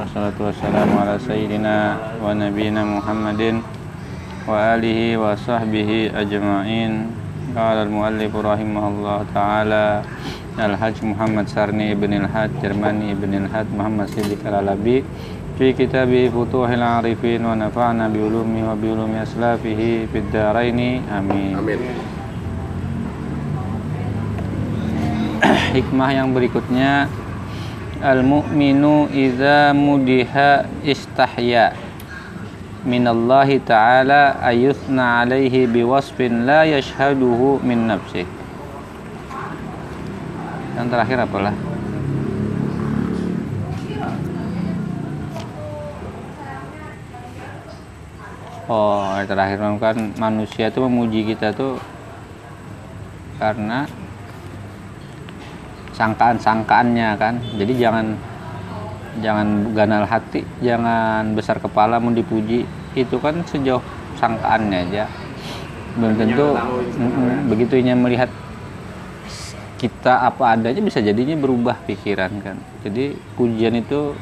Wassalatu wassalamu ala sayyidina wa nabiyina Muhammadin wa alihi wa sahbihi ajma'in. Qala al-muallif rahimahullah taala Al-Hajj Muhammad Sarni ibn al-Hajj Jermani ibn al-Hajj Muhammad Siddiq al-Alabi fi kitabi Futuhil Arifin wa nafa'na bi ulumi wa bi ulumi aslafihi fid daraini amin. Amin. Hikmah yang berikutnya Al-mu'minu idza mudiha istahya. Minallahi ta'ala ayuthna alaihi biwasfin la yashhaduhu min nafsih. Yang terakhir apalah? Oh, terakhir kan manusia itu memuji kita tuh karena sangkaan-sangkaannya kan. Jadi jangan jangan ganal hati, jangan besar kepala mau dipuji. Itu kan sejauh sangkaannya aja. Belum tentu begitu begitunya melihat kita apa adanya bisa jadinya berubah pikiran kan. Jadi pujian itu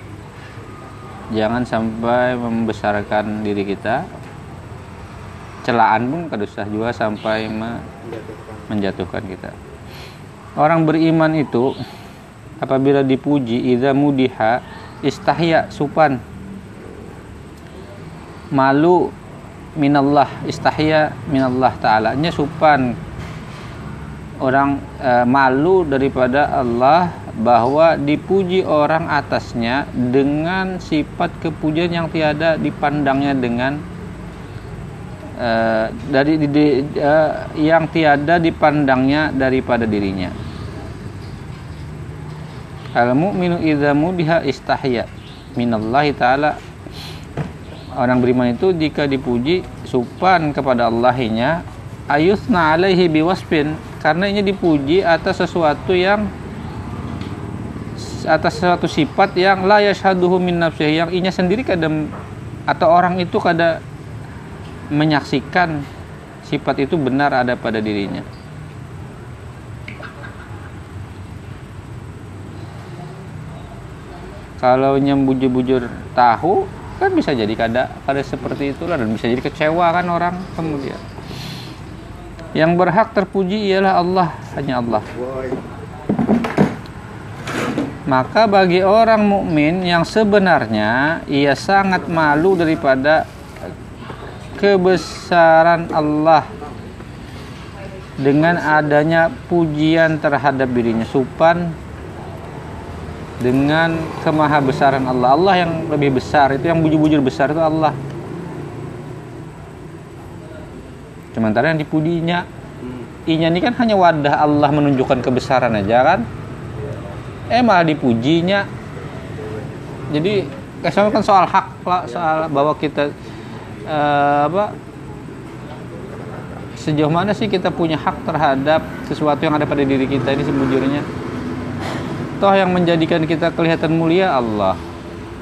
jangan sampai membesarkan diri kita celaan pun kadusah juga sampai menjatuhkan kita. Orang beriman itu apabila dipuji idza mudiha istahya supan. Malu minallah istahya minallah taala. Nya supan. Orang e, malu daripada Allah bahwa dipuji orang atasnya dengan sifat kepujian yang tiada dipandangnya dengan uh, dari di, di, uh, yang tiada dipandangnya daripada dirinya. Al mu'minu idza mudiha istahya minallahi taala. Orang beriman itu jika dipuji supan kepada Allahnya ayusna alaihi biwasfin karena ini dipuji atas sesuatu yang atas sesuatu sifat yang la yashhaduhu min yang inya sendiri kadang atau orang itu kada menyaksikan sifat itu benar ada pada dirinya. Kalau nyembujur-bujur tahu kan bisa jadi kada kada seperti itulah dan bisa jadi kecewa kan orang kemudian. Yang berhak terpuji ialah Allah, hanya Allah. Maka bagi orang mukmin yang sebenarnya ia sangat malu daripada kebesaran Allah dengan adanya pujian terhadap dirinya supan dengan kemahabesaran Allah. Allah yang lebih besar. Itu yang bujur-bujur besar itu Allah. Sementara yang dipujinya inya ini kan hanya wadah Allah menunjukkan kebesaran aja kan? Eh malah dipujinya. Jadi kesannya kan soal hak lah soal bahwa kita uh, apa sejauh mana sih kita punya hak terhadap sesuatu yang ada pada diri kita ini sejujurnya toh yang menjadikan kita kelihatan mulia Allah.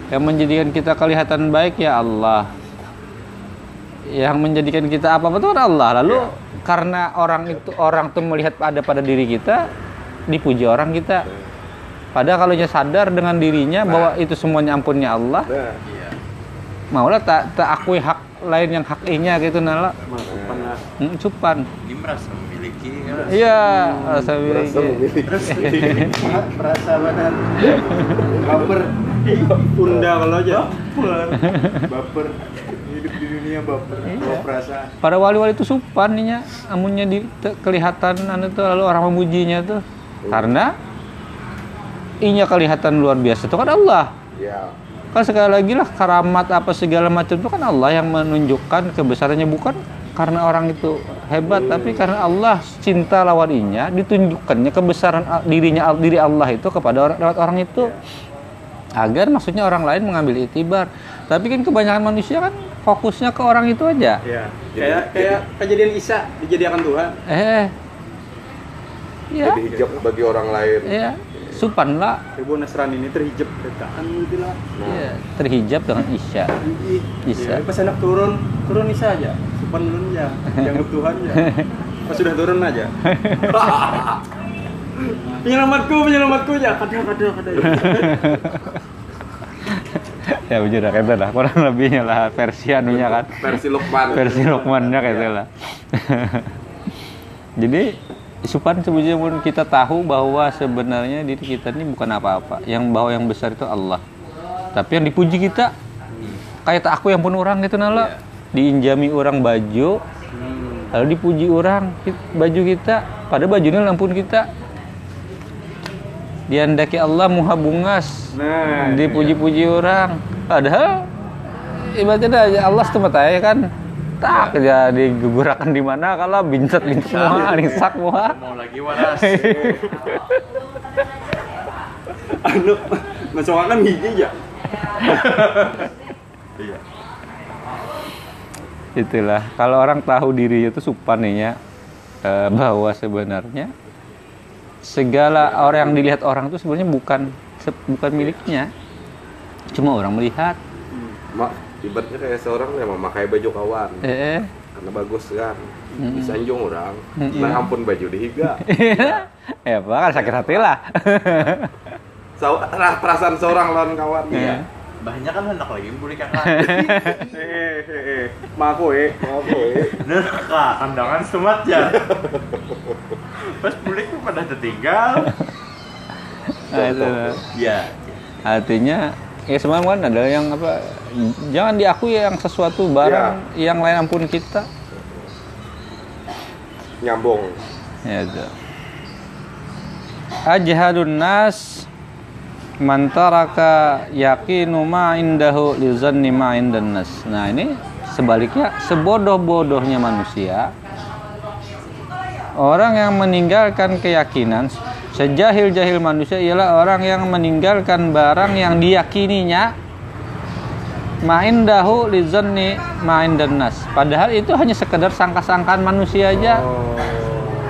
Yang menjadikan kita kelihatan baik ya Allah. Yang menjadikan kita apa betul Allah. Lalu ya. karena orang itu orang tuh melihat ada pada diri kita dipuji orang kita. Padahal kalau dia sadar dengan dirinya nah. bahwa itu semuanya ampunnya Allah nah. maulah tak tak akui hak lain yang hak haknya gitu nala. Hmm, cupan. Ini merasa memiliki iya merasa memiliki merasa benar baper. Bunda kalau aja. Baper. Baper. Hidup di dunia baper. Iya. perasaan. Para wali-wali itu supan nih amunnya di kelihatan anu tuh lalu orang memujinya tuh. Karena inya kelihatan luar biasa itu kan Allah. Ya kan sekali lagi lah karamat apa segala macam itu kan Allah yang menunjukkan kebesarannya bukan karena orang itu hebat tapi karena Allah cinta lawaninya ditunjukkannya kebesaran dirinya diri Allah itu kepada orang lewat orang itu. Agar maksudnya orang lain mengambil itibar. Tapi kan kebanyakan manusia kan fokusnya ke orang itu aja. Ya. kayak kayak kejadian Isa dijadikan Tuhan. Eh ya. jadi hijab bagi orang lain. Ya supan lah. Ribu Nasrani ini terhijab. Dekaan gitu lah. Nah. iya terhijab dengan Isya. Isya. Ya, pas anak turun turun Isya aja supan dulu ya yang Tuhan ya pas sudah turun aja. Penyelamatku penyelamatku ya kadang kadang kadang ya bujur lah kayak lah. Kurang lebihnya lah versi anunya kan. Versi Lukman. versi Lukmannya kayak gitu lah. Jadi Supan sebetulnya pun kita tahu bahwa sebenarnya diri kita ini bukan apa-apa. Yang bahwa yang besar itu Allah. Tapi yang dipuji kita kayak tak aku yang pun orang gitu nala diinjami orang baju lalu dipuji orang baju kita pada bajunya lampun kita. Diandaki Allah muha bungas. Nah, dipuji-puji orang. Padahal ibaratnya Allah tempat aja kan? Tak jadi gugurakan di mana kalau bintet bintet semua ringsak semua Mau lagi waras. anu masokan gigi ya. Iya. itulah kalau orang tahu dirinya itu supan nih ya eh, bahwa sebenarnya segala orang yang dilihat orang itu sebenarnya bukan bukan miliknya cuma orang melihat Mak, ibaratnya kayak seorang yang memakai baju kawan. eh, eh. Karena bagus kan. Disanjung orang. Mm-mm. Nah ampun baju dihiga. ya apa kan sakit hati lah So, nah, perasaan seorang lawan kawan. Iya. Banyak kan hendak lagi beli kakak. Eh, eh, eh. Mako eh. Ya? Nah, kandangan semat ya. Pas beli tuh pada tertinggal. nah, itu. Ya. artinya ya semua kan adalah yang apa jangan diakui yang sesuatu barang yang lain ampun kita Nyambung. ya itu ajhadun nas man taraka yaqinu ma indahu li zanni ma indan nas nah ini sebaliknya sebodoh-bodohnya manusia orang yang meninggalkan keyakinan sejahil-jahil manusia ialah orang yang meninggalkan barang yang diyakininya. Main dahu li zanni ma indan nas. Padahal itu hanya sekedar sangka-sangkaan manusia aja. Oh.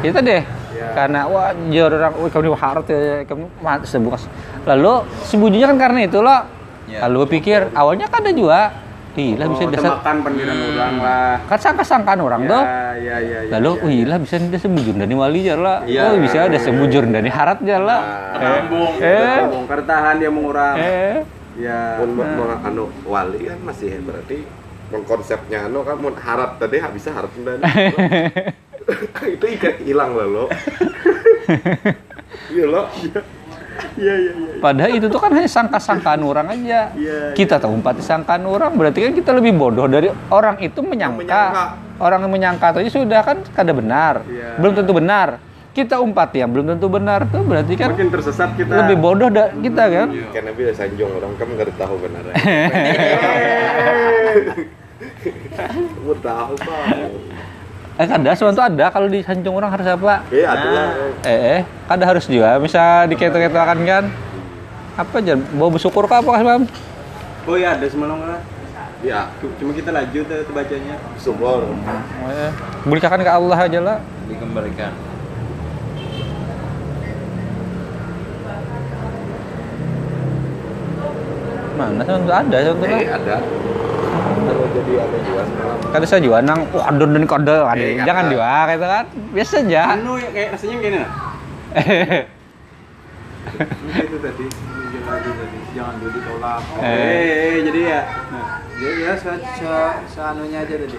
itu deh. Ya. karena wah jor orang kamu harus ya kamu mah sebukas lalu sembunyinya kan karena itu loh. Ya. lalu pikir awalnya kan ada juga Gila bisa Oh, dasar temakan pendidikan orang lah. kan sangka-sangkaan orang Ya, tuh ya, ya, ya. lalu ya. wih lah bisa ada sebujur dari wali jar lah Iya. oh bisa ada sebujur dari harat jar lah Nah, Nyambung. eh Bongkar tahan dia mengurang. eh Ya. mun mau anu wali kan masih berarti mun konsepnya anu kan mun harap tadi bisa harap dan itu ikan hilang lah lo iya lo Iya, iya, iya. padahal itu tuh kan hanya sangka-sangkaan orang aja. Iya, kita tahu empat sangkaan orang berarti kan kita lebih bodoh dari orang itu menyangka, menyangka. orang yang menyangka tadi sudah kan kada benar. Iya. belum tentu benar. Kita umpat yang belum tentu benar tuh berarti kan Makin tersesat kita. lebih bodoh da- kita kan. karena bisa sanjung orang kan nggak tahu benar. Kamu tahu pak eh kada sesuatu ada. Kalau di Sanjung orang harus apa? Iya ada lah. Eh eh kada harus juga. Bisa diketo-ketokan kan? Apa aja bawa bersyukur kah apa kan Oh iya, ada semalam lah. ya Cuma kita lanjut tuh tuh bacanya. syukur eh, berikan ke Allah aja lah. Dikembalikan. mana sesuatu ada sesuatu eh ada jadi ada semalam kada saya juga nang wah don dan kode ada Eh, jangan juga gitu kan? Biasa aja. Anu ya kayak rasanya kayak ini nah. itu tadi jangan dulu ditolak oh, Eh. eh, eh, jadi ya. Nah, jadi ya se, se, seanunya aja tadi.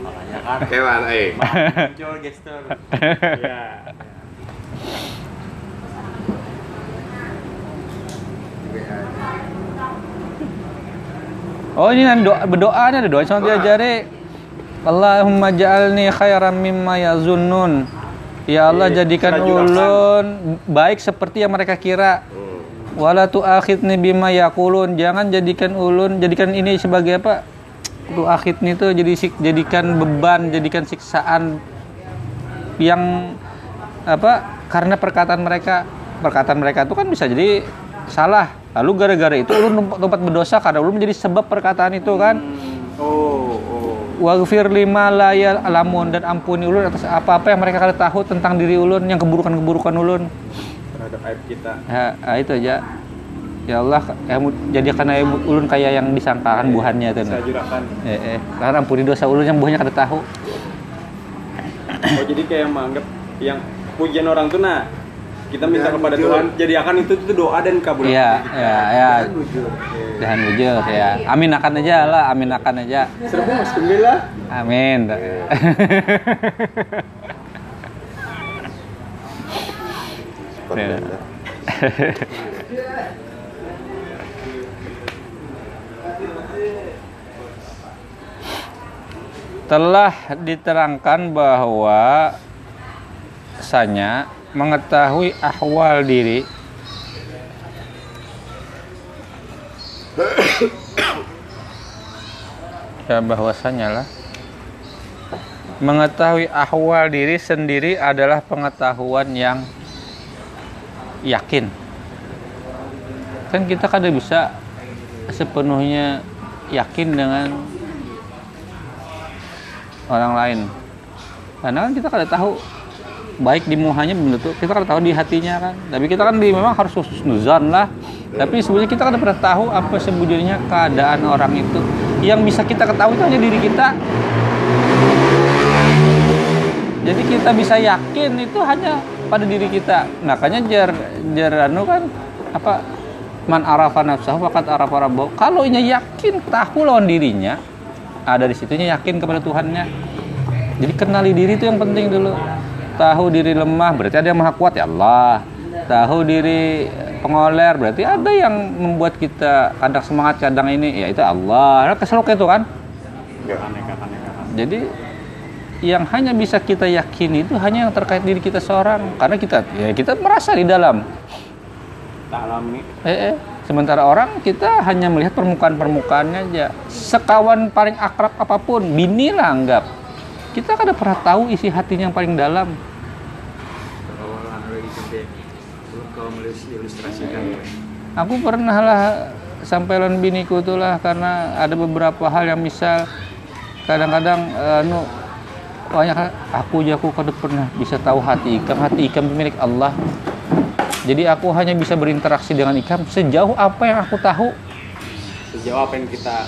Makanya kan hewan eh. muncul gestur. ya Oh ini nan doa berdoa nih ada doa sama diajari. Allahumma ja'alni khairan mimma yazunnun. Ya Allah Iya, jadikan ulun baik seperti yang mereka kira. Hmm. Wala tu'akhidni bima yaqulun. Jangan jadikan ulun jadikan ini sebagai apa? Tu'akhidni itu jadi jadikan beban, jadikan siksaan yang apa? Karena perkataan mereka perkataan mereka itu kan bisa jadi salah. Lalu gara-gara itu ulun tempat, berdosa karena ulun menjadi sebab perkataan itu kan. oh oh Waghfir lima la alamun dan ampuni ulun atas apa-apa yang mereka kada tahu tentang diri ulun yang keburukan-keburukan ulun. terhadap aib kita Ya, ah, itu aja. Ya Allah, ya, jadikan aja ulun kayak yang disangkakan buhannya itu. saya jurakan Eh, eh, karena ampuni dosa ulun yang buahnya kada tahu. oh jadi kayak menganggap yang pujian orang tuh nah kita minta Dan kepada jujur. Tuhan jadikan itu itu doa dan kabul Iya, ya, ya. Dan jujur ya. Amin akan aja lah, amin akan aja. Serbu mas gembira Amin. Iya. itu. Telah diterangkan bahwa sanya mengetahui ahwal diri. Ya bahwasanya lah. Mengetahui ahwal diri sendiri adalah pengetahuan yang yakin. Kan kita kada bisa sepenuhnya yakin dengan orang lain. Karena kan kita kada tahu baik di muhanya tentu kita kada tahu di hatinya kan. Tapi kita kan di, memang harus nuzon lah. Tapi sebenarnya kita kada pernah tahu apa sebenarnya keadaan orang itu. Yang bisa kita ketahui itu hanya diri kita. Jadi kita bisa yakin itu hanya pada diri kita. Makanya jar jar anu kan apa man arafa nafsahu faqad arafa rabbahu. Kalau nya yakin tahu lawan dirinya ada di situnya yakin kepada Tuhannya. Jadi kenali diri itu yang penting dulu tahu diri lemah berarti ada yang maha kuat ya Allah tahu diri pengoler berarti ada yang membuat kita kadang semangat kadang ini ya itu Allah keselok itu kan Ya. jadi yang hanya bisa kita yakini itu hanya yang terkait diri kita seorang karena kita ya kita merasa di dalam alami Eh, eh. Sementara orang kita hanya melihat permukaan-permukaannya aja. Sekawan paling akrab apa pun, bini lah anggap. Kita kan pernah tahu isi hatinya yang paling dalam. Kalau anu itu deh. Belum kau ilustrasikan. Aku pernah lah sampai lawan biniku tuh lah karena ada beberapa hal yang misal kadang-kadang eh, anu banyak aku aja aku kada pernah bisa tahu hati ikam hati ikam milik Allah. Jadi aku hanya bisa berinteraksi dengan ikam sejauh apa yang aku tahu. Sejauh apa yang kita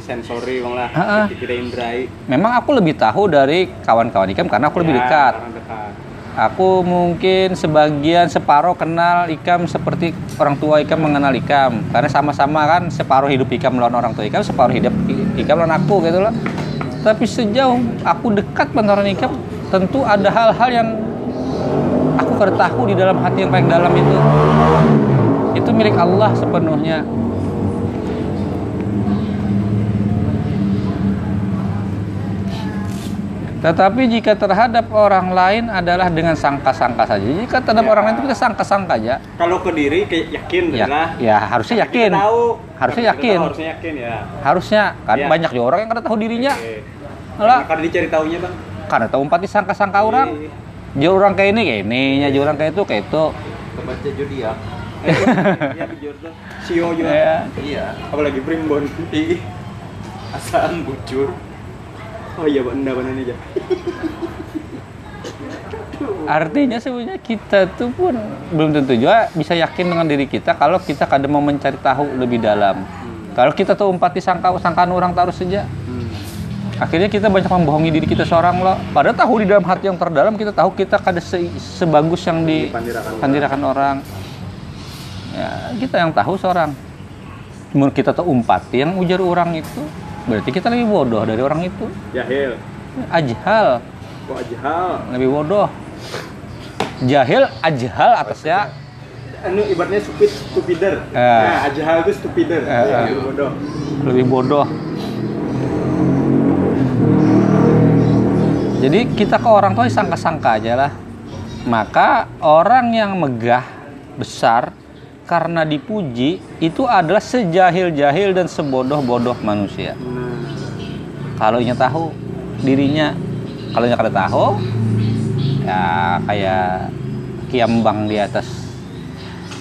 sensori bang lah. Kita indrai. Memang aku lebih tahu dari kawan-kawan ikam karena aku lebih Ya, dekat. dekat Aku mungkin sebagian separuh kenal Ikam seperti orang tua Ikam mengenal Ikam karena sama-sama kan separuh hidup Ikam melawan orang tua Ikam separuh hidup Ikam melawan aku gitu loh. Tapi sejauh aku dekat dengan Ikam tentu ada hal-hal yang aku kada tahu di dalam hati yang paling dalam itu. Itu milik Allah sepenuhnya. Tetapi jika terhadap orang lain adalah dengan sangka-sangka saja. Jika terhadap Ya. orang lain itu kita sangka-sangka aja. kalau ke diri kayak yakin Ya, lah ya harusnya Tapi yakin. kita tahu Harusnya kita yakin. tahu, harusnya yakin ya Harusnya kan Ya. banyak juga orang yang kada tahu dirinya. Oke. Lah, karena dicari taunya bang karena tahu empat disangka-sangka orang. Iya. Jauh orang kayak ini kayak ini, nya jauh orang kayak itu kayak itu. Kebaca zodiak. Eh, iya jujur tuh Sio juga Ya. Iya. apalagi primbon Ih. Asam bucur. Oh iya enggak benar aja Artinya sebenarnya kita tuh pun belum tentu juga bisa yakin dengan diri kita kalau kita kadang mau mencari tahu lebih dalam. Kalau kita tuh empat disangka sangkaan orang taruh saja. Akhirnya kita banyak membohongi diri kita seorang loh. Padahal tahu di dalam hati yang terdalam kita tahu kita kada se- sebagus yang Dipandirakan dipandirakan orang. Ya, kita yang tahu seorang. Menurut kita tuh umpat yang ujar orang itu berarti kita lebih bodoh dari orang itu. jahil Ajhal, kok ajhal lebih bodoh. Jahil, ajhal atasnya anu ibaratnya stupid stupider Eh. nah ajhal itu stupider Eh, ya, eh. bodoh lebih bodoh. Jadi kita ke orang tua sangka-sangka aja lah. Maka orang yang megah besar karena dipuji itu adalah sejahil-jahil dan sebodoh-bodoh manusia. nah Kalau nya tahu dirinya, kalau nya kada tahu, ya kayak kiambang di atas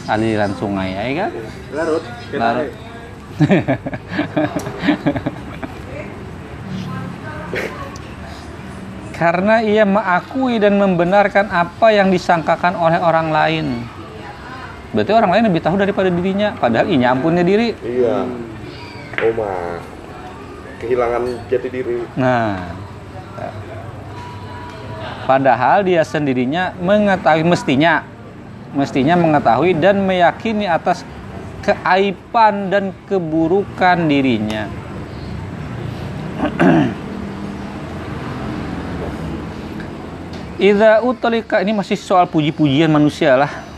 aliran sungai ya kan? larut Larut. Karena ia mengakui dan membenarkan apa yang disangkakan oleh orang lain. Berarti orang lain lebih tahu daripada dirinya. Padahal ini ampunnya diri. Iya. Oh mah. Kehilangan jati diri. Nah, padahal dia sendirinya mengetahui mestinya mestinya mengetahui dan meyakini atas keaiban dan keburukan dirinya. Idza utlika ini masih soal puji-pujian manusia lah.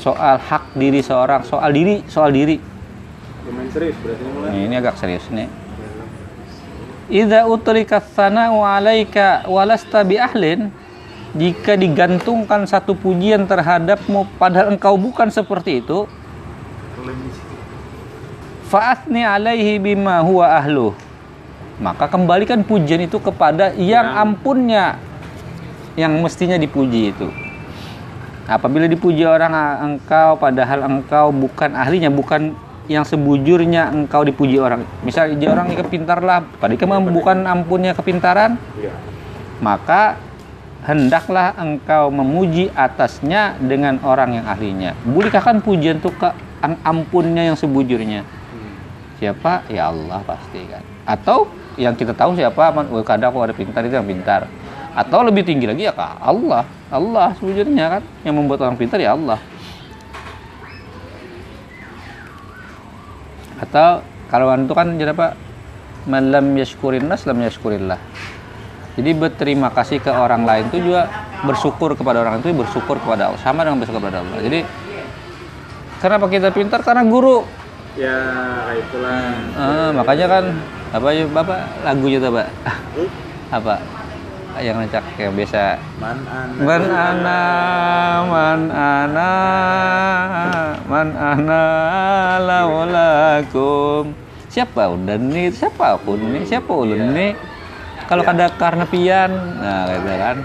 Soal hak diri seorang, soal diri, soal diri. Lumayan serius berarti ini mulai. Ini agak serius nih. Idza utlika tsana'u 'alaika walasta bi ahlin jika digantungkan satu pujian terhadapmu padahal engkau bukan seperti itu fa'athni alaihi bima huwa ahlu maka kembalikan pujian itu kepada yang ampunnya yang mestinya dipuji itu apabila dipuji orang engkau padahal engkau bukan ahlinya bukan yang sebujurnya engkau dipuji orang misal dia orang ini pintar lah padahal kamu bukan ampunnya kepintaran Iya. maka hendaklah engkau memuji atasnya dengan orang yang ahlinya. Bolehkahkan pujian itu ke ampunnya yang sebujurnya? Siapa? Ya Allah pasti kan. Atau yang kita tahu siapa? Kadang aku ada pintar itu yang pintar. Atau lebih tinggi lagi ya kak Allah. Allah sebujurnya kan yang membuat orang pintar ya Allah. Atau kalau itu kan jadi apa? Malam yashkurin nas lam yashkurillah. Jadi berterima kasih ke orang lain itu juga bersyukur kepada orang itu bersyukur kepada Allah sama dengan bersyukur kepada Allah. Jadi kenapa kita pintar? Karena guru. Ya, itulah. Ah, makanya kan apa ya bapak lagunya tuh pak? apa yang ngecak yang biasa Man ana. Man ana, man ana, man ana laulakum. Siapa ulun nih? Siapa pun nih? Siapa ulun nih? Kalau ada karena pian, nah gitu kan.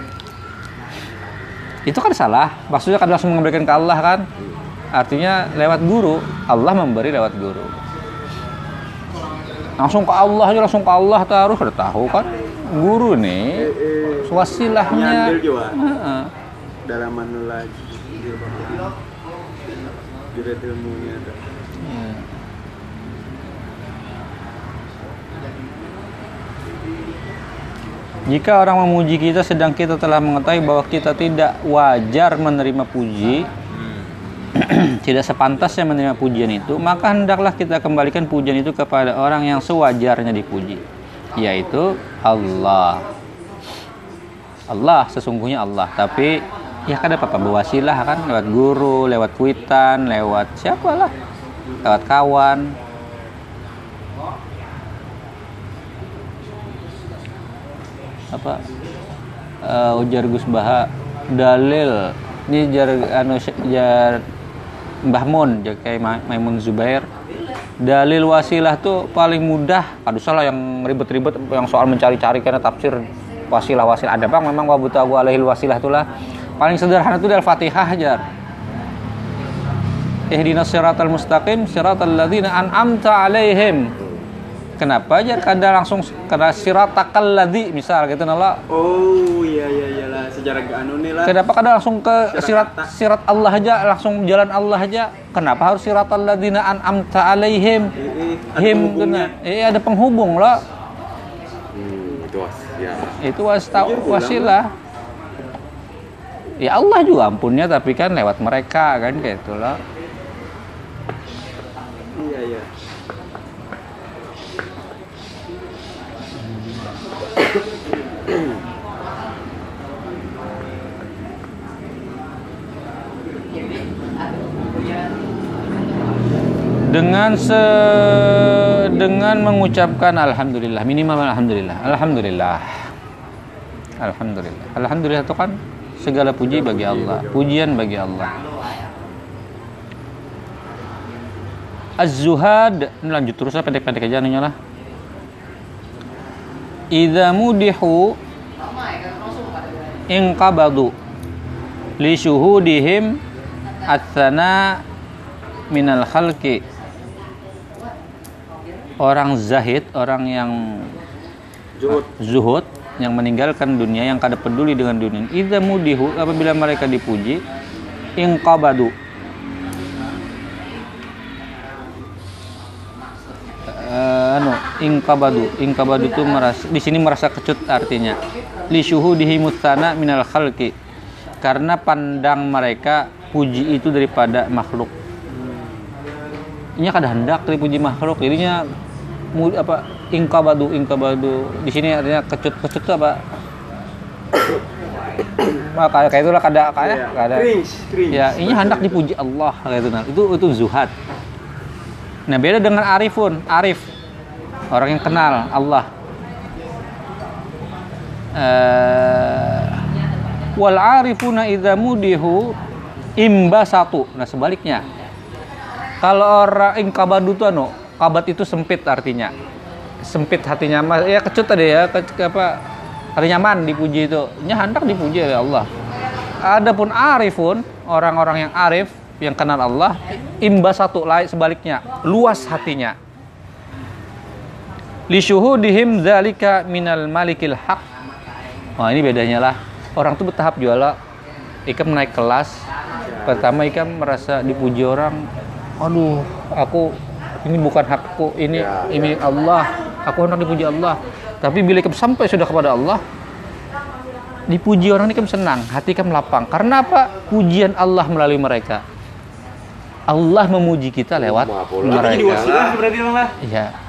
Itu kan salah. Maksudnya kan langsung mengembalikan ke Allah kan. Artinya lewat guru, Allah memberi lewat guru. Langsung ke Allah aja, langsung ke Allah taruh, udah tahu kan. Guru nih, Eh, wasilahnya. Nyandil juga. Heeh. dalam anu lagi. Ilmunya ada. Iya. Jika orang memuji kita sedang kita telah mengetahui bahwa kita tidak wajar menerima puji, tidak sepantasnya menerima pujian itu, maka hendaklah kita kembalikan pujian itu kepada orang yang sewajarnya dipuji, yaitu Allah. Allah sesungguhnya Allah, tapi ya kan apa berwasilah kan lewat guru, lewat kuitan, lewat siapalah, lewat kawan. apa? Eh, ujar Gus Baha dalil. Ini jar anu jar Mbah Mun kayak Ma- Maimun Zubair dalil wasilah tuh paling mudah. Aduh salah yang ribet-ribet yang soal mencari-cari karena tafsir wasilah wasilah. Ada bang memang wa buta alaihil wasilah itulah paling sederhana itu dari Fatihah jar. Ihdinas siratal mustaqim siratal ladzina an'amta alaihim Kenapa aja kada langsung kada siratakal ladzi misal gitu nala. Oh, iya iya iyalah sejarah anu nih lah. Kenapa kada langsung ke sirat Sirat sirat Allah aja langsung jalan Allah aja? Kenapa harus siratal ladzina an'amta alaihim? Eh, eh, Him kena. Eh ada penghubung lah. Hmm, itu was ya. Itu wasta Iya, wasilah. Ya Allah juga ampunnya tapi kan lewat mereka kan kayak itu lah. Iya iya. Dengan se dengan mengucapkan alhamdulillah minimal alhamdulillah alhamdulillah. Alhamdulillah. Alhamdulillah itu kan segala puji bagi Allah. pujian bagi Allah. Az-zuhad ini lanjut terus lah pendek-pendek aja anunya lah Idza mudihu inqabadu li syuhudihim atsana minal khalqi. Orang zahid orang yang Zuhud. zuhud yang meninggalkan dunia yang kada peduli dengan dunia. Idza mudihu apabila mereka dipuji inqabadu ingkabadu ingkabadu itu merasa di sini merasa kecut artinya li syuhudihi mutana minal khalqi karena pandang mereka puji itu daripada makhluk. Ini kada hendak dipuji makhluk, jadinya apa ingkabadu ingkabadu di sini artinya kecut kecut itu apa? Nah, kayak kayak itulah kada kayak Iya. kada. Cringe. Ya, ini hendak dipuji Allah kayak itu nah. Itu itu zuhad. Nah, beda dengan arifun, arif. Orang yang kenal Allah. Eh, wal arifuna idza mudihu imba satu. Nah, sebaliknya. Kalau orang ingkabadu itu anu, kabat itu sempit artinya. Sempit hatinya mas ya kecut tadi ya, ke, ke apa? Ada nyaman dipuji itu. Nya hendak dipuji oleh Allah. Adapun arifun, orang-orang yang arif yang kenal Allah, imba satu lain sebaliknya, luas hatinya. Li syuhudihim dzalika minal malikil haq. Wah, ini bedanya lah. Orang tuh bertahap juala. Ikam naik kelas. Pertama Ikam merasa dipuji orang. Aduh, aku ini bukan hakku, ini Ya, ini Allah. Aku hendak dipuji Allah. Tapi bila Ikam sampai sudah kepada Allah, dipuji orang ini Ikam senang, hati Ikam lapang. Karena apa? Pujian Allah melalui mereka. Allah memuji kita lewat mereka. Iya.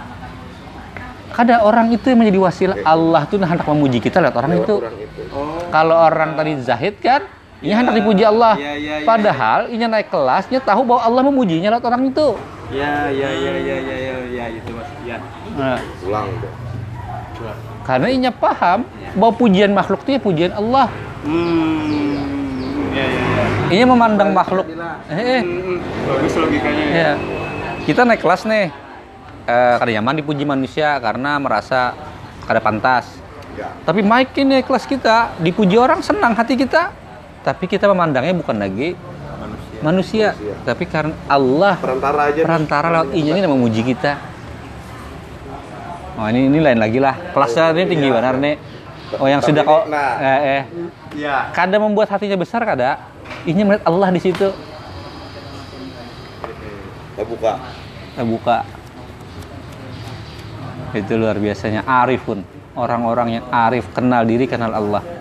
Kada orang itu yang menjadi wasilah. Allah tuh hendak memuji kita lewat orang Lewat itu. orang itu. Oh. Kalau orang tadi zahid kan, ini hendak dipuji Allah. Iya, iya, iya, Padahal ini naik kelasnya tahu bahwa Allah memujinya lewat orang itu. Ya, ya, ya, ya, ya, ya, ya, itu mas. Ya. Nah, Ulang karena inya paham bahwa pujian makhluk itu ya pujian Allah. Hmm. Ya, ya, ya. Ini memandang makhluk. Eh, eh, Hmm, bagus logikanya ya. ya. Kita naik kelas nih. Eh, kada nyaman dipuji manusia karena merasa kada pantas. Ya. Tapi Mike ini kelas kita dipuji orang senang hati kita. Tapi kita memandangnya bukan lagi Manusia. manusia, Manusia. tapi karena Allah Perantara aja. perantara lewat ini yang memuji kita. Oh ini ini lain lagi lah. Kelasnya ini tinggi benar nih. Oh yang sudah ini- kok nah. eh, eh. Ya. kada membuat hatinya besar kada. Inya melihat Allah di situ. Kita buka. Itu luar biasanya arifun. Orang-orang yang arif kenal diri kenal Allah.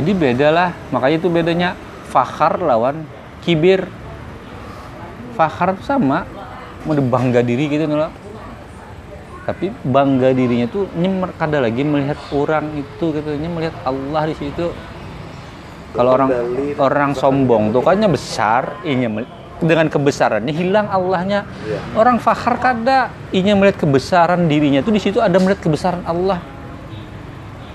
Jadi beda lah, makanya itu bedanya fakhar lawan kibir. Fakhar tuh sama, mau bangga diri gitu nih loh. Tapi bangga dirinya tuh nyemer kada lagi melihat orang itu gitu, nya melihat Allah di situ. Kalau orang orang sombong tuh kayaknya besar, inya dengan kebesarannya hilang Allahnya. Iya. Orang fakhar kada, inya melihat kebesaran dirinya tuh di situ ada melihat kebesaran Allah.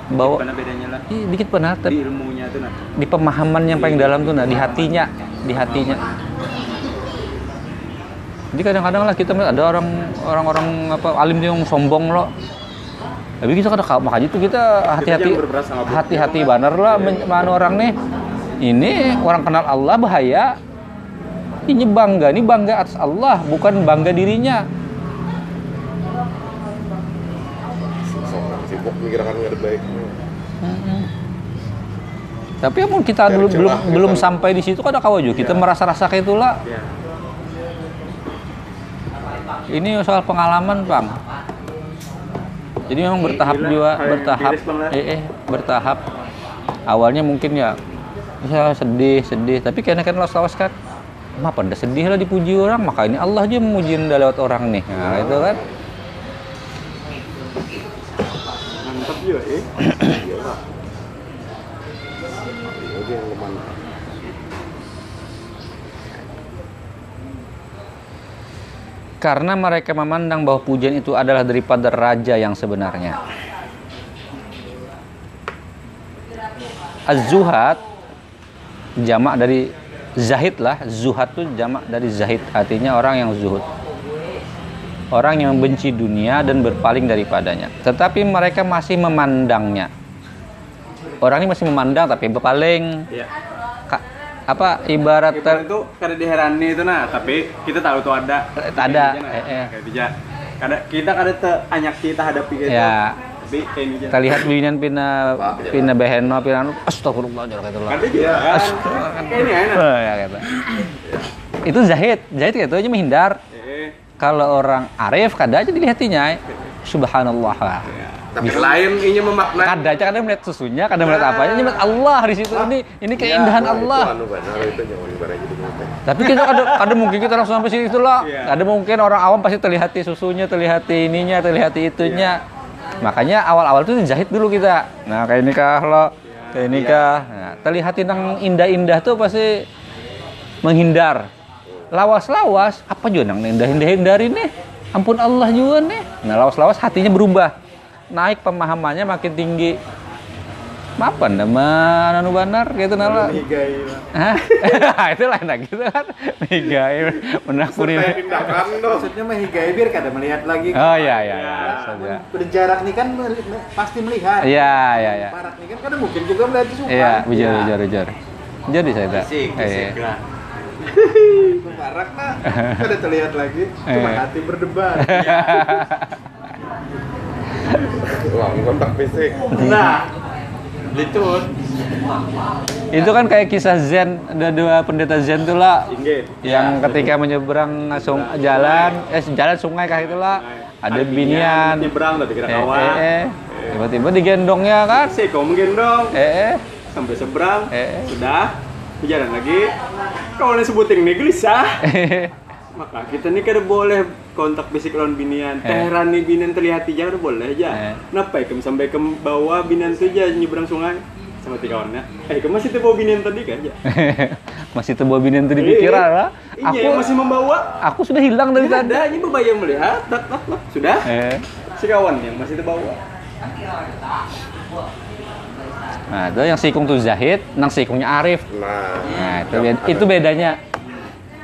Bahwa Mana bedanya lah? Ih, dikit benar Di ilmunya tuh nah. di pemahaman yang paling dalam tuh nah di hatinya. Di hatinya. Jadi kadang-kadang lah kita ada orang orang-orang apa alim yang sombong loh. Tapi kita kadang makanya itu kita hati-hati hati-hati bener lah mana orang nih. Ini orang kenal Allah bahaya. Ini bangga ini bangga atas Allah bukan bangga dirinya Sok sibuk mikirkan nggak baik. tapi ya kita Cari dulu celah belum gitu. belum sampai di situ kada kawa juga kita merasa-rasa kayak itulah Ya. Ini soal pengalaman, Bang. Jadi memang bertahap gila, juga, bertahap. Eh, eh, bertahap. Awalnya mungkin ya, ya sedih, sedih. Tapi kayaknya kan lawas-lawas kan, mah pada sedih lah dipuji orang, maka ini Allah aja memuji lewat orang nih. Nah, itu kan. Juga eh. Ke mana. Karena mereka memandang bahwa pujian itu adalah daripada raja yang sebenarnya. Az-zuhad jamak dari zahid lah. Zuhad itu jamak dari zahid. Artinya orang yang zuhud. Orang yang membenci dunia dan berpaling daripadanya. Tetapi mereka masih memandangnya. Orang ini masih memandang tapi berpaling. Ya. Ka- apa ibarat Ibarat itu kada diherani itu nah, tapi kita tahu tuh ada. Ada, eh, eh. Kayak bija. Kada kita kada te anyak kita hadapi gitu. Ya. Aja. terlihat binian pina pina beheno pina astagfirullah kan. Kayak ini enak. Ya kata. Itu zahid, zahid gitu aja menghindar. Kalau orang arif kada aja dilihatinya. Subhanallah lah. Tapi lain ini memaknai Kada aja kadang melihat susunya, kadang melihat apanya, melihat Allah di situ. Ini ini keindahan Nah, Allah. Itu anu benar itu. Tapi kita kadang, kadang mungkin kita langsung sampai situ lah. Iya. Kadang mungkin orang awam pasti terlihati susunya, terlihati ininya, terlihati itunya. Makanya awal-awal itu dijahit dulu kita. Nah kayak ini kah lo, kayak ini kah. Nah, terlihat yang indah-indah tuh pasti menghindar. Lawas-lawas, apa juga nang indah-indah hindari nih? Ampun Allah juga nih. Nah lawas-lawas hatinya berubah. Naik pemahamannya makin tinggi. Apa nama anu banar gitu nala. Hah? itu lain lagi tuh kan. Migai menakuni. Maksudnya mah higai biar kada melihat lagi. Oh iya iya iya. saja. Berjarak nih kan pasti melihat. Iya iya iya. Parak nih kan kada mungkin juga melihat itu Iya, bujur bujur bujur. Jadi saya tak. Bisik, Eh, bisik lah. Parak nah kada terlihat lagi. Cuma Eh. hati berdebar. Wah, kontak fisik. Nah, itu Itu kan kayak kisah Zen, ada dua pendeta Zen tuh lah inggit. yang ketika menyeberang sung, jalan, eh jalan sungai kah itulah ada binian. Nyebrang tapi kira Eh, kawan. eh, eh. Tiba-tiba digendongnya kan. Asik kau menggendong Eh, eh. sampai seberang. Eh. Sudah. Berjalan lagi. Udah sebutin nih gelisah. eh. Maka kita nih kada boleh kontak fisik lawan binian. Eh. Teheran nih binian terlihat aja kada boleh aja. Eh. Kenapa ya? Sampai ke bawah binian tuh aja nyebrang sungai sama tiga kawannya. Eh, kamu masih tuh bawa binian tadi kan ya? Masih tebal binian tuh di pikiran lah. Iya, Aku yang masih membawa. aku sudah hilang dari tadi. ada, ini bebayang melihat. Tak, tak, tak. Sudah. Eh. Si kawan yang masih terbawa. Nah, itu yang sikung tuh Zahid, nang sikungnya Arif. Nah, Nah, itu, beda- itu bedanya.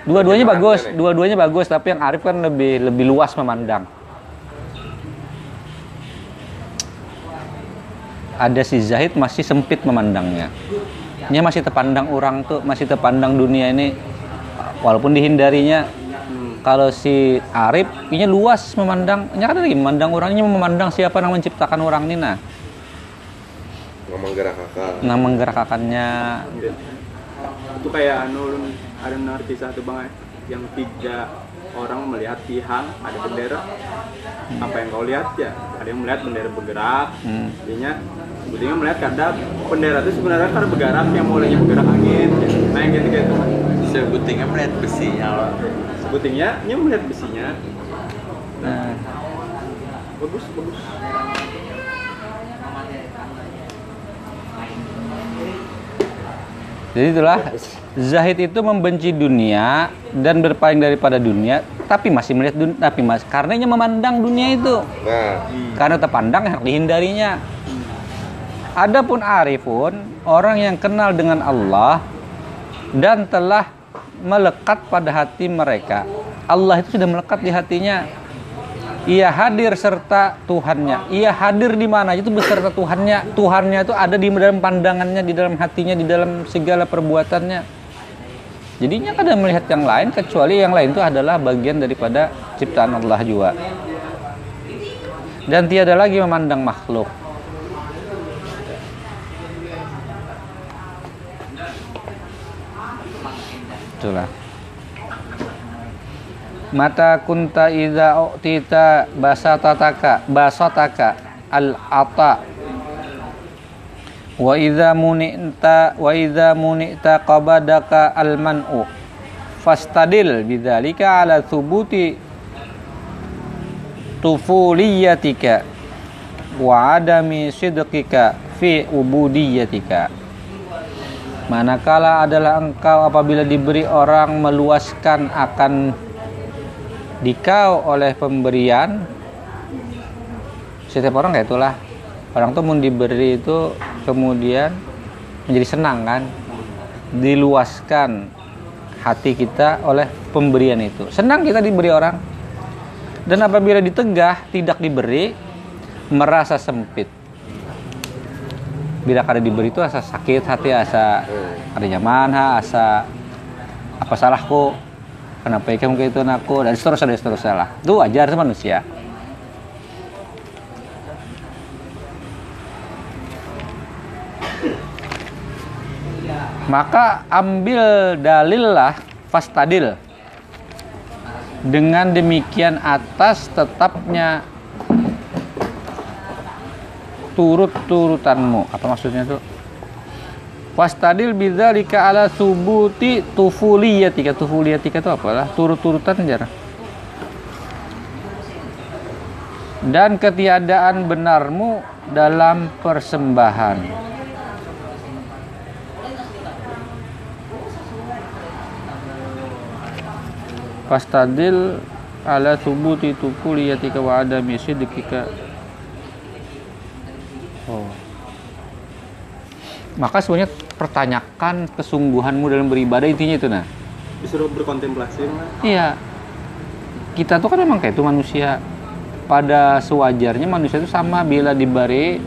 Dua-duanya bagus, dua-duanya bagus, tapi yang Arif kan lebih lebih luas memandang. Ada si Zahid masih sempit memandangnya. Dia masih terpandang orang tuh, masih terpandang dunia ini walaupun dihindarinya. Kalau si Arif ini luas memandang, ini kan lagi memandang orangnya memandang siapa yang menciptakan orang ini nah, ngomong gerak kakak. yang menggerakkannya. Itu kayak anu ada nar kisah tuh bang yang tiga orang melihat tiang ada bendera. Apa yang kau lihat ya? Ada yang melihat bendera bergerak. Hmm. Jadinya Budinya melihat kadang bendera itu sebenarnya kan bergerak yang mulainya bergerak angin. Nah yang gitu gitu. Sebutingnya melihat besinya loh. Sebutingnya, dia melihat besinya. Nah, Bagus, bagus. Jadi itulah Zahid itu membenci dunia dan berpaling daripada dunia, tapi masih melihat dunia, tapi mas karenanya memandang dunia itu Nah, karena terpandang yang dihindarinya. Adapun arifun orang yang kenal dengan Allah dan telah melekat pada hati mereka. Allah itu sudah melekat di hatinya. Ia hadir serta Tuhannya. Ia hadir di mana itu beserta Tuhannya. Tuhannya itu ada di dalam pandangannya, di dalam hatinya, di dalam segala perbuatannya. Jadinya kada melihat yang lain kecuali yang lain itu adalah bagian daripada ciptaan Allah juga. Dan tiada lagi memandang makhluk. Itulah. Mata kunta idza u'tita basatataka basataka al-ata. Wa idza munita wa idza munita qabadaka al-man'u. Fastadil bidzalika ala thubuti tufuliyatika wa adami sidqika fi ubudiyatika manakala adalah engkau apabila diberi orang meluaskan akan dikau oleh pemberian setiap orang kayak itulah. Orang tuh mau diberi itu kemudian menjadi senang kan? Diluaskan hati kita oleh pemberian itu. Senang kita diberi orang. Dan apabila ditegah tidak diberi merasa sempit. Bila kada diberi itu asa sakit hati asa kada nyaman asa apa salahku kenapa kamu kayak itu aku dan seterusnya dan seterusnya lah. Itu wajar sih manusia. Maka ambil dalil lah fastadil. Dengan demikian atas tetapnya turut-turutanmu. Apa maksudnya tuh Wastadil bidzalika ala subuti tufuliyatika. Tufuliyatika itu apalah? Turut-turutan jarang dan ketiadaan benarmu dalam persembahan. Fastadil ala subuti tufuliyatika wa adami sidqika Oh. Maka sebenarnya pertanyakan kesungguhanmu dalam beribadah intinya itu nah. disuruh berkontemplasi mah Iya. Kita tuh kan memang kayak itu manusia. Pada sewajarnya manusia itu sama bila diberi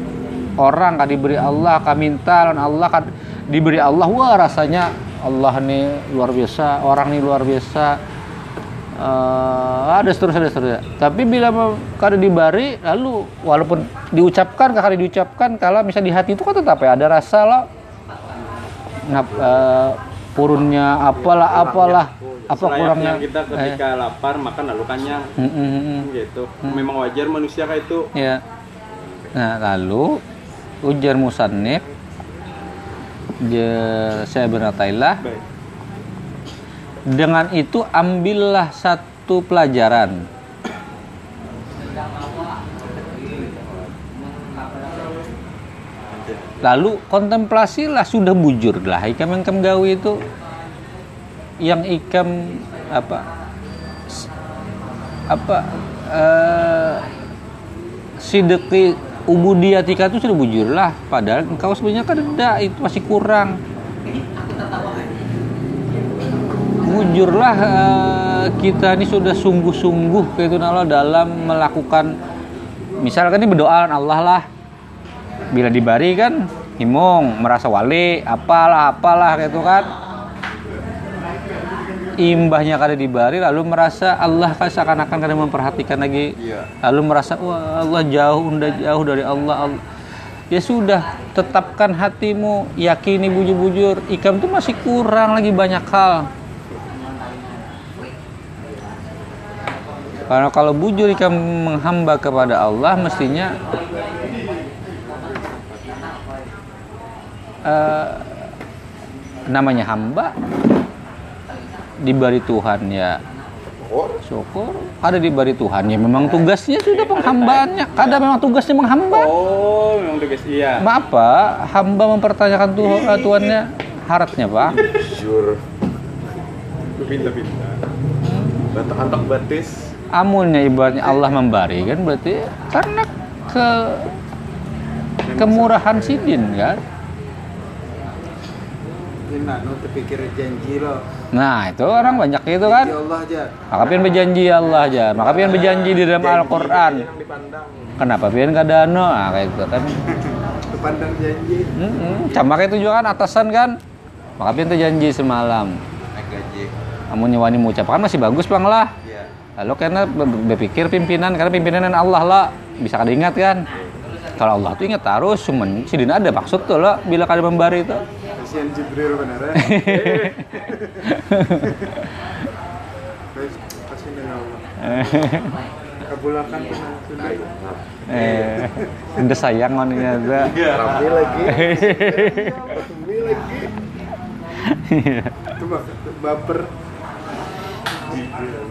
orang kan diberi Allah kan minta lawan Allah kan diberi Allah wah rasanya Allah nih luar biasa orang nih luar biasa Eh, ada seterusnya ada seterusnya. Tapi bila kada diberi lalu walaupun diucapkan kada diucapkan kalau misalnya di hati itu kan tetap ya ada rasa lah. Ngap eh, purunnya apalah apalah apa kurangnya. kita ketika lapar makan lalu kenyang Eh, mm, mm, mm, mm. gitu. Memang wajar manusia kayak itu. Ya. Nah, lalu ujar musannif saya baik dengan itu ambillah satu pelajaran. Lalu kontemplasilah sudah bujur. Lah ikam yang gawi itu yang ikam apa apa eh sideki ubudiyatika itu sudah bujur lah. Padahal engkau sebenarnya kan ada itu masih kurang mujurlah eh, kita ini sudah sungguh-sungguh gitu Allah dalam melakukan misalkan ini berdoa Allah lah. Bila dibari kan himung merasa wali apalah apalah gitu kan. Imbahnya kada dibari lalu merasa Allah kan seakan-akan kada memperhatikan lagi. Lalu merasa wah Allah jauh udah jauh dari Allah, Allah. Ya sudah tetapkan hatimu yakini bujur-bujur. Ikam tuh masih kurang lagi banyak hal karena kalau bujur ikam menghamba kepada Allah mestinya eh, namanya hamba diberi Tuhan ya. Syukur ada diberi Tuhan. Ya memang tugasnya sudah penghambaannya. Kada memang tugasnya menghamba. Oh memang tugas iya. Ma apa hamba mempertanyakan Tuhan eh, Tuhannya harapnya pak? Jujur. pinta-pinta Batak antak batis. Amunnya ibaratnya Allah memberi kan berarti karena ke kemurahan sidin kan? Nah itu orang banyak itu kan? Ya Allah aja. maka pian berjanji Allah aja. Maka pian berjanji di dalam Al-Quran. kenapa pian kada no nah, kayak gitu kan. Kepandang janji. Sama kayak itu juga kan atasan kan? Maka pian tuh janji semalam. Naik gaji. namun nyewani mengucapkan masih bagus bang lah. Lalu karena be- berpikir pimpinan karena pimpinan Allah lah bisa kada ingat kan kalau Allah tuh ingat terus cuman sidin ada maksud tuh lah bila kada membari itu Kasihan Jibril beneran. Guys, kasihan dengan Allah. Kabulakan tenang sudah. eh udah sayang mannya ada Ramai lagi. Ini lagi. Itu baper.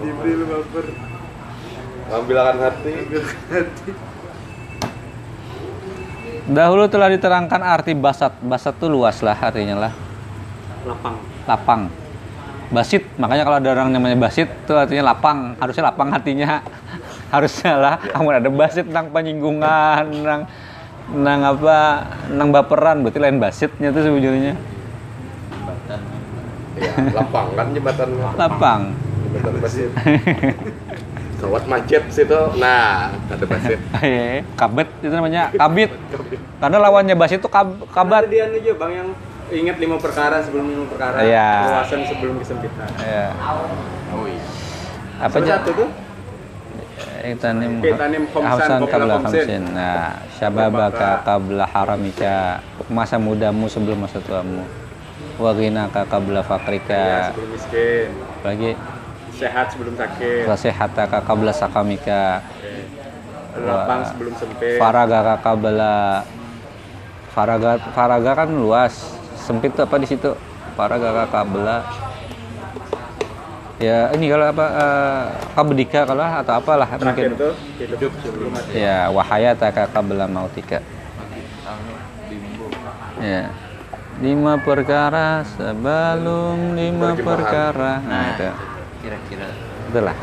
Jibril baper. Hati. Hati. dahulu telah diterangkan arti basat. Basat tuh luas lah artinya lah. Lapang. Lapang. Basit. Makanya kalau ada orang namanya basit itu artinya lapang. Harusnya lapang hatinya. Harusnya lah. Kamu ada basit tentang penyinggungan tentang tentang apa tentang baperan. Berarti lain basitnya tuh sebenarnya. Ya, lapang kan jembatan. Lapang jembatan pasir. Kawat macet situ. Nah, ada basit. Eh, kabet itu namanya kabit karena lawannya basit itu kab, kabat Kabar dia aja bang yang ingat lima perkara sebelum lima perkara. Iya. Luasan sebelum kesempitan. ya Oh iya. apa aja satu tuh qabla qabla khamsin. khamsin. Nah, syababaka qabla haramika. Masa mudamu sebelum masa tuamu. Wa ghinaka qabla ya, fakrika. sebelum miskin. Lagi Sehat sebelum sakit. wa sehataka qabla sakamika. Lapang sebelum sempit. Faragaka qabla faraga faraga kan luas. Sempit tuh apa di situ? Faragaka qabla Ya, ini kalau apa eh, kabdika kalau atau apalah Terakhir mungkin. tuh hidup sebelum mati. Ya, wahayataka qabla mautika. Ya. Lima perkara sebelum lima perkara. Nah, Nah, itu. Kira-kira. Itulah.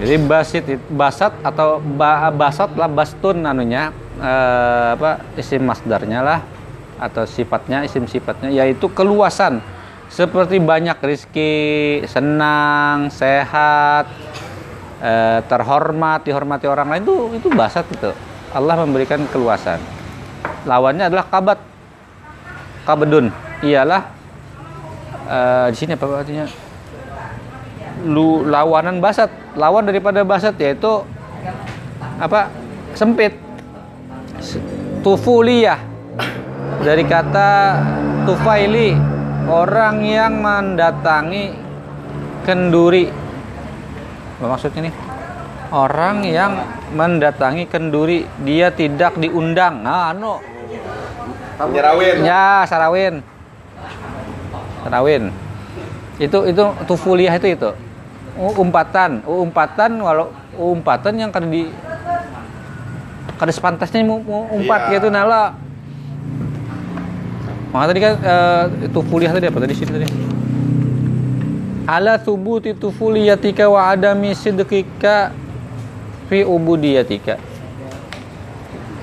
Jadi basit it- basat atau ba, basat lah bastun anunya eh, apa isim masdarnya lah atau sifatnya isim sifatnya yaitu keluasan. Seperti banyak rizki senang sehat eh, terhormat dihormati orang lain itu itu basat itu. Allah memberikan keluasan. Lawannya adalah kabat. Kabedun. Ialah eh, di sini apa artinya? Lu lawanan basat. Lawan daripada basat yaitu apa? Sempit. Tufuliyah. Dari kata tufaili orang yang mendatangi kenduri. Apa maksudnya nih orang yang mendatangi kenduri dia tidak diundang. Nah anu. Nyerawin. Ya, sarawin. Sarawin. Itu itu tufuliah itu itu. Umpatan, umpatan walau umpatan yang kada di kada sepantasnya mau, mau umpat Iya. gitu nala. Maka tadi kan eh, tufuliah tadi apa tadi sini tadi? Ala thubuti tufuliyatika wa adami sidqika fi ubudiyatika.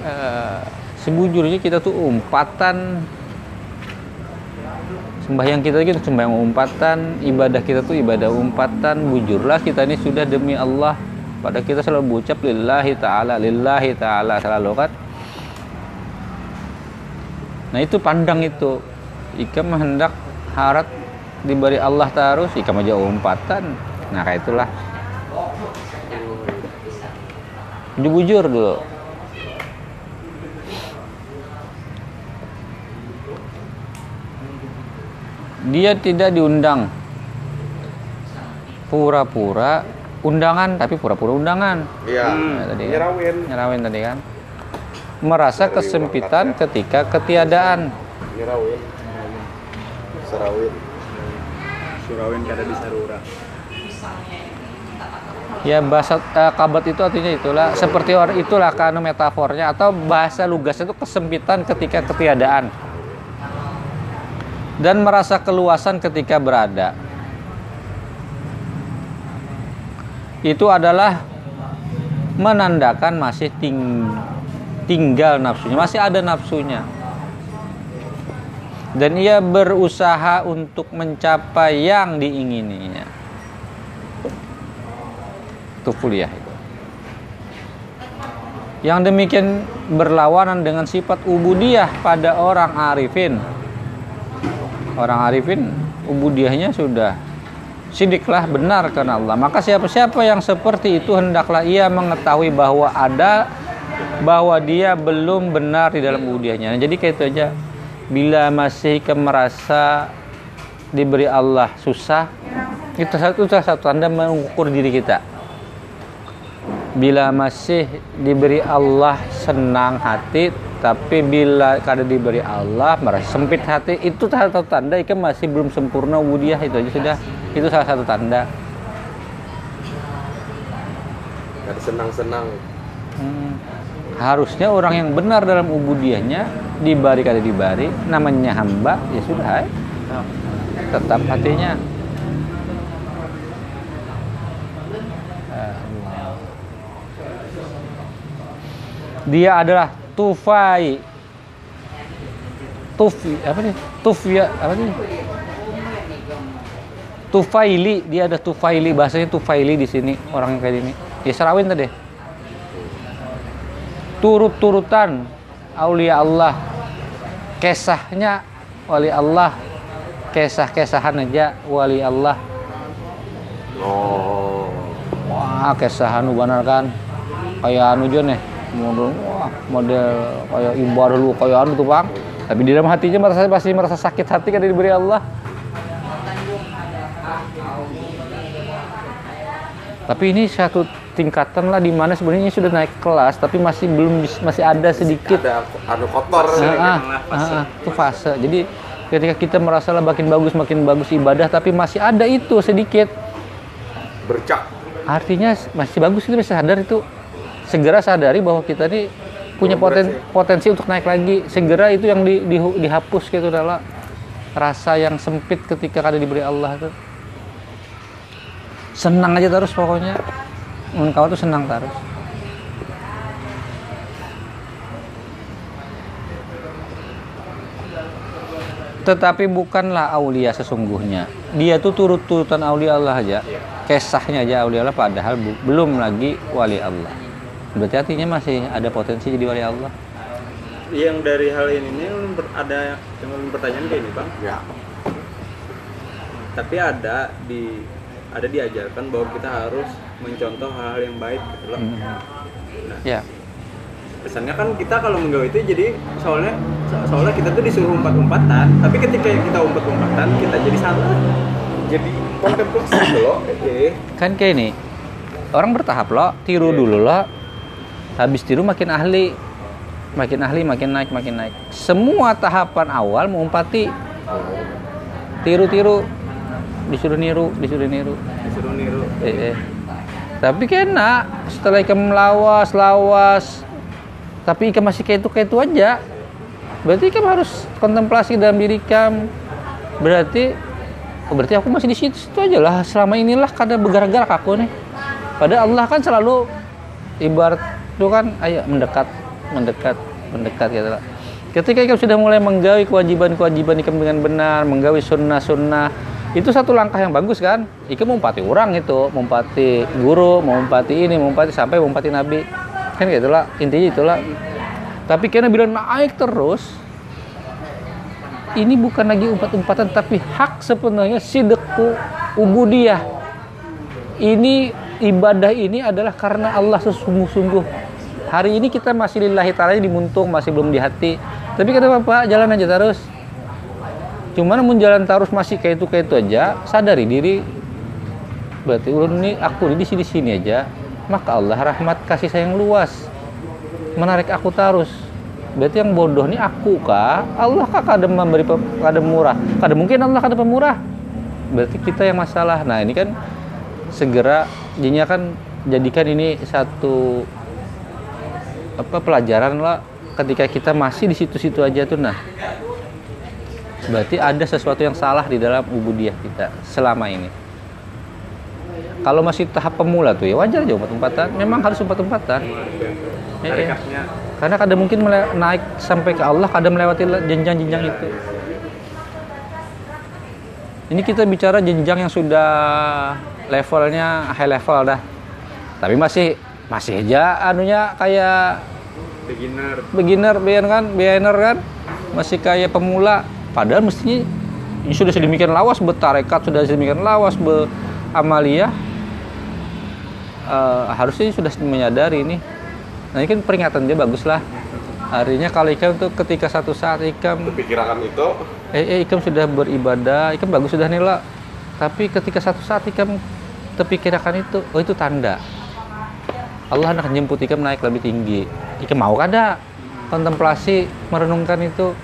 Eh, sebujurnya kita tuh umpatan sembahyang kita gitu sembahyang umpatan ibadah kita tuh ibadah umpatan. Bujurlah kita ini sudah demi Allah. Pada kita selalu ucap lillahi ta'ala lillahi ta'ala. Selalu kan? Nah itu pandang itu. Ika mah hendak harat diberi Allah terus ika aja umpatan. Nah kayak itulah. Bujur dulu dia tidak diundang pura-pura undangan tapi pura-pura undangan Iya. Nah, tadi kan. Nyerawin. nyerawin tadi kan merasa kesempitan ketika ketiadaan Nyerawin. Serawin. Surawin kada di sarura. ya bahasa eh, kabat itu artinya itulah seperti orang itulah kan metafornya atau bahasa lugasnya itu kesempitan ketika ketiadaan dan merasa keluasan ketika berada itu adalah menandakan masih ting- tinggal nafsunya masih ada nafsunya dan ia berusaha untuk mencapai yang diingininya itu kuliah itu. Yang demikian berlawanan dengan sifat ubudiyah pada orang arifin. Orang arifin ubudiyahnya sudah sidiklah benar karena Allah. Maka siapa-siapa yang seperti itu hendaklah ia mengetahui bahwa ada bahwa dia belum benar di dalam ubudiyahnya. Nah, jadi kayak itu aja. Bila masih ke merasa diberi Allah susah, itu satu salah satu tanda mengukur diri kita bila masih diberi Allah senang hati tapi bila kada diberi Allah merasa sempit hati itu salah satu tanda ikan masih belum sempurna wudiah itu aja sudah itu salah satu tanda Kada senang-senang. Hmm. harusnya orang yang benar dalam ubudiyahnya dibari kada dibari namanya hamba ya sudah eh. tetap hatinya dia adalah tufai tufi apa nih tufya apa nih Tufaili, dia ada Tufaili, bahasanya Tufaili di sini orang yang kayak ini. Ya Sarawin tadi. Turut-turutan aulia Allah. Kesahnya wali Allah. Kesah-kesahan aja wali Allah. Oh. Wah, kesahan nu bener kan. Kayak anu nih. Model, wah, model kayak ibadah lu kayak anu tuh, Bang. Tapi di dalam hatinya merasa pasti merasa sakit hati kan diberi Allah. Tapi ini satu tingkatan lah di mana sebenarnya sudah naik kelas tapi masih belum masih ada sedikit Ada anu kotor. Ah, Fase. ah, ah, ah, itu fase. Jadi ketika kita merasa lah makin bagus makin bagus ibadah tapi masih ada itu sedikit Bercak. artinya masih bagus kita bisa sadar itu segera sadari bahwa kita ini punya poten, potensi untuk naik lagi. Segera itu yang di, di- dihapus gitu adalah rasa yang sempit ketika ada diberi Allah itu. Senang aja terus pokoknya. Engkau tuh senang terus. Tetapi bukanlah aulia sesungguhnya. Dia tuh turut-turutan aulia Allah aja. Kesahnya aja aulia Allah padahal belum lagi wali Allah berarti artinya masih ada potensi jadi wali Allah yang dari hal ini nih ada yang ulun pertanyaan kayak ini bang Ya. tapi ada di ada diajarkan bahwa kita harus mencontoh hal-hal yang baik gitu loh. Nah, ya kesannya kan kita kalau menggawe itu jadi soalnya so- soalnya kita tuh disuruh umpat-umpatan, tapi ketika kita umpat-umpatan kita jadi salah. Jadi kontemplasi loh. Eh. kan kayak ini orang bertahap loh tiru dulu loh habis tiru makin ahli. Makin ahli makin naik makin naik. Semua tahapan awal mengumpati tiru-tiru. Disuruh niru disuruh niru. Disuruh niru. eh, eh. tapi kena. Setelah ikan lawas lawas. Tapi ikan masih kayak itu kayak itu aja. Berarti ikan harus kontemplasi dalam diri ikan. Berarti oh, berarti aku masih di situ situ aja lah. Selama inilah kada bergerak-gerak aku nih. Padahal Allah kan selalu ibarat itu kan ayo mendekat mendekat mendekat gitu lah. Ketika ikan sudah mulai menggawi kewajiban-kewajiban ikan dengan benar menggawi sunnah-sunnah itu satu langkah yang bagus kan? Ikan mumpati orang itu mumpati guru mumpati ini mumpati sampai mumpati nabi. Kan gitu lah intinya itulah tapi karena bila naik terus ini bukan lagi umpat-umpatan tapi hak sepenuhnya sidqu ubudiyah. Ini ibadah ini adalah karena Allah sesungguh-sungguh hari ini kita masih lillahi ta'ala di muntung masih belum di hati. Tapi kata bapak jalan aja terus. Cuman mun jalan terus masih kayak itu kayak itu aja sadari diri. Berarti ulun ini aku di sini sini aja maka Allah rahmat kasih sayang luas. Menarik aku terus. Berarti yang bodoh ini aku kah Allah kah kadang memberi kadang murah. Kadang mungkin Allah kadang pemurah. Berarti kita yang masalah. Nah ini kan segera jadinya kan jadikan ini satu apa pelajaran lah ketika kita masih di situ-situ aja tuh nah. Berarti ada sesuatu yang salah di dalam ubudiyah kita selama ini. Kalau masih tahap pemula tuh ya wajar aja umpat-umpatan memang harus umpat-umpatan Eh, eh. Tarikatnya. Karena kadang mungkin naik sampai ke Allah kadang melewati le- jenjang-jenjang itu. Ini kita bicara jenjang yang sudah levelnya high level dah. Tapi masih masih aja anunya kayak beginner. beginner beginner kan? Beginner kan? Masih kayak pemula. Padahal mestinya ini sudah sedemikian lawas bertarekat sudah sedemikian lawas beramaliyah Eh, harusnya sudah menyadari ini. Nah ini kan peringatan dia bagus lah. Artinya kalau ikam tuh ketika satu saat ikam Pikiran itu. Eh, eh ikam sudah beribadah. Ikam bagus sudah nila tapi ketika satu saat ikam terpikirkan itu oh itu tanda Allah akan jemput ikam naik lebih tinggi. Ikam mau kada kontemplasi merenungkan itu?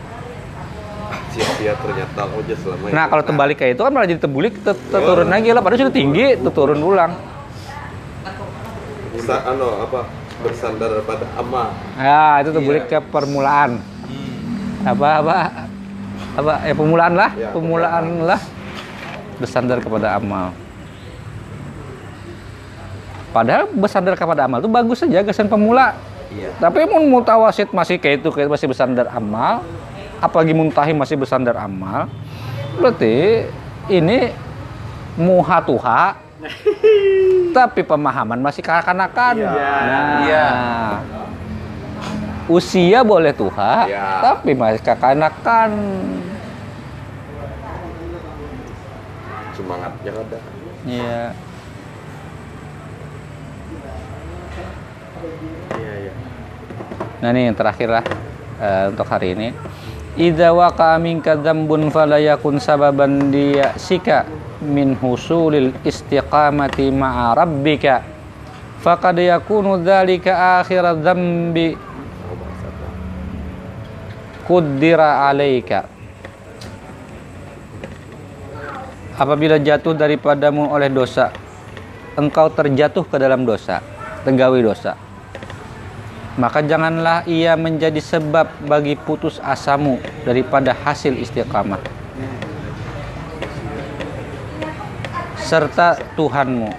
Siap ya ternyata just selama nah kalau terbalik kayak itu kan malah jadi terbulik ter- ter- turun lagi lah padahal sudah tinggi tuh turun ulang. Bisa ano apa bersandar pada amal ya itu terbulik ke permulaan. Apa apa apa ya permulaan lah Ya, permulaan lah. Bersandar kepada amal padahal bersandar kepada amal itu bagus saja kesan pemula tapi mau mutawasid masih kayak itu kayak masih bersandar amal apalagi muntahim masih bersandar amal berarti ini muha tuha tapi pemahaman masih kekanak-kanakan nah Iya. usia boleh tuha Iya. tapi masih kekanakan Semangatnya ada. Iya. Iya, Nah ini yang terakhir lah eh, untuk hari ini. Idza waqa minka dzambun fala yakun sababan liyasika min husulil istiqamati ma'a rabbika faqad yakunu dzalika akhir dzambi kuddira alaika apabila jatuh daripadamu oleh dosa engkau terjatuh ke dalam dosa tegawi dosa maka janganlah ia menjadi sebab bagi putus asamu daripada hasil istiqamah. Serta Tuhanmu.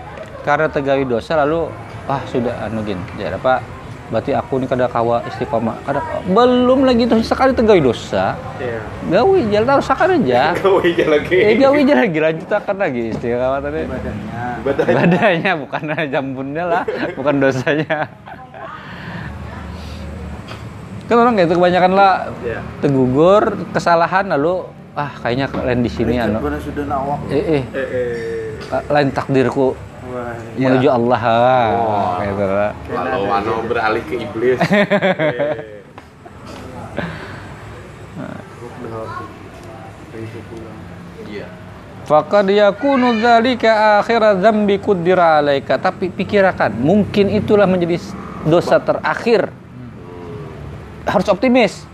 Karena tegawi dosa lalu ah sudah anu gin. Jadi apa berarti aku ini kada kawa istiqamah. Kada belum lagi tuh sekali tegawi dosa. Iya. gawi jalan harus sakar aja. Kau aja lagi. eh gawi aja lagi lanjutkan lagi istiqamah tadi. Badannya Badan. badannya bukan jambunnya lah bukan dosanya kan orang kayak itu kebanyakan lah Iya. tegugur kesalahan lalu ah kayaknya lain di sini anu sudah nawak eh eh Eh, eh. lain takdirku wah menuju Allah ah, Wah. kayak gitu lah. Kalau Wano beralih ke iblis. Iya. Faqad yakunu dzalika akhir dzambi qaddara alaika. Tapi pikirkan, mungkin itulah menjadi dosa terakhir. Harus optimis.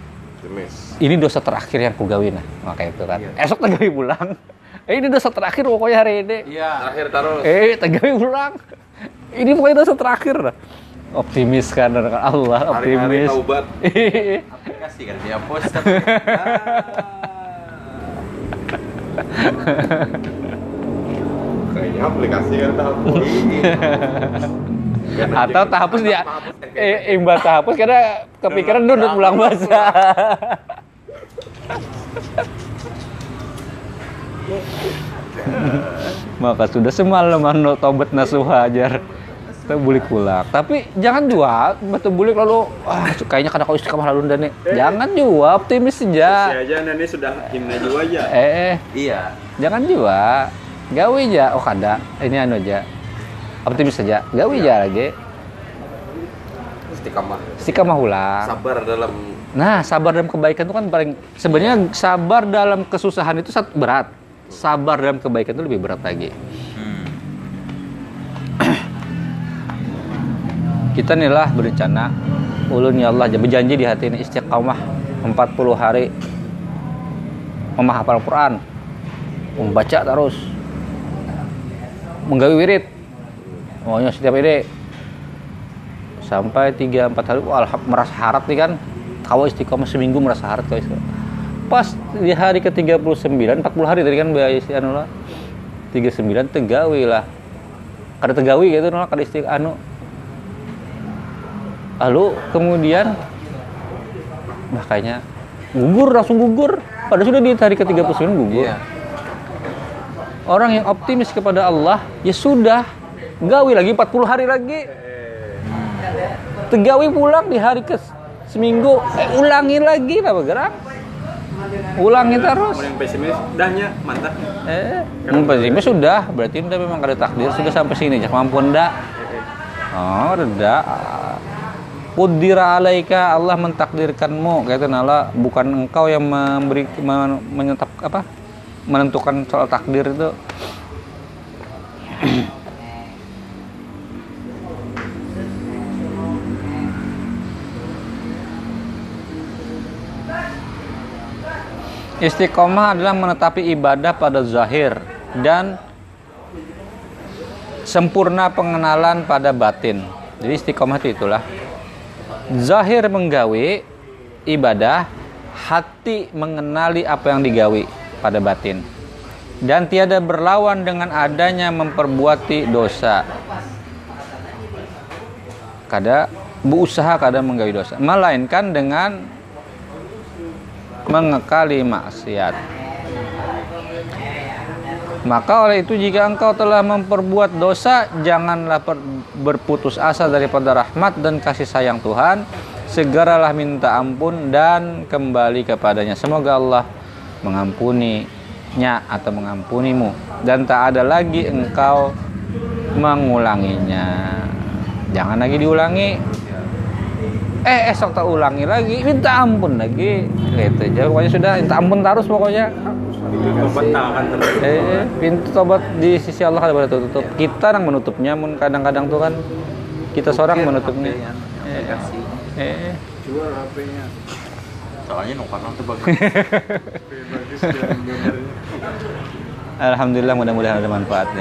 Jemis. Ini dosa terakhir yang kugawi nah. Maka itu kan. Esok tegawi pulang. Eh, ini dosa terakhir pokoknya hari ini. Iya. Terakhir taruh. Eh, tegawi pulang. Ini pokoknya dosa terakhir. Nah. Optimis kan dengan Allah, Hari-hari optimis. taubat. aplikasi kan dihapus Kayaknya aplikasi kan tahu. Atau tahapus dia eh, imbal tahapus karena kepikiran duduk pulang bahasa. Maka sudah semalam anu tobat nasuha ajar. Kita bulik pulang. Tapi jangan jual batu bulik lalu ah kayaknya karena kau istiqamah lalu dan nih. Jangan jual optimis saja. aja Nani sudah himna jiwa aja. Eh, eh iya jangan jual. Gawe aja oh kada. Ini anu aja. Optimis saja. Gawe aja lagi. Istiqamah. Istiqamah ulang. Sabar dalam Nah, sabar dalam kebaikan itu kan paling sebenarnya sabar dalam kesusahan itu satu berat. Sabar dalam kebaikan itu lebih berat lagi. Kita inilah berencana ulun ya Allah berjanji di hati ini istiqamah 40 hari memahafal Quran membaca terus menggawi wirid pokoknya setiap ini sampai 3 4 hari wah merasa harat nih kan. Kawa istiqomah seminggu merasa harat kau istiqomah. pas di hari ke 39 40 hari tadi kan biaya isti anu lah. 39 tegawi lah. Kada tegawi gitu nolak kada isti anu. Lalu kemudian makanya gugur langsung gugur. Padahal sudah di hari ke 39 gugur. Iya. Orang yang optimis kepada Allah ya sudah gawi lagi 40 hari lagi. Tegawi pulang di hari ke seminggu. Eh, ulangi lagi lah bergerak. Ulangi terus. Yang pesimis, dahnya mantap. eh yang pesimis sudah. Berarti udah memang ada takdir sudah sampai sini. Jak mampu ndak? Oh reda. Kudira alaika Allah mentakdirkanmu. Kata Allah bukan engkau yang memberi men- menyetap apa? Menentukan soal takdir itu Istiqomah adalah menetapi ibadah pada zahir dan sempurna pengenalan pada batin. Jadi istiqomah itu itulah. Zahir menggawi ibadah, hati mengenali apa yang digawi pada batin. Dan tiada berlawan dengan adanya memperbuati dosa. Kada berusaha kada menggawi dosa, melainkan dengan mengekali maksiat. Maka oleh itu jika engkau telah memperbuat dosa, janganlah berputus asa daripada rahmat dan kasih sayang Tuhan. Segeralah minta ampun dan kembali kepadanya. Semoga Allah mengampuninya atau mengampunimu dan tak ada lagi engkau mengulanginya. Jangan lagi diulangi. Eh esok tak ulangi lagi, minta ampun lagi. Gitu aja. Pokoknya sudah minta ampun terus pokoknya. Terus. Eh, pintu tobat di sisi Allah ada tertutup. Kita yang menutupnya, mun kadang-kadang tuh kan kita seorang menutupnya. Eh, eh, Jual HP-nya. Soalnya numpang tuh bagus. Alhamdulillah mudah-mudahan ada manfaatnya.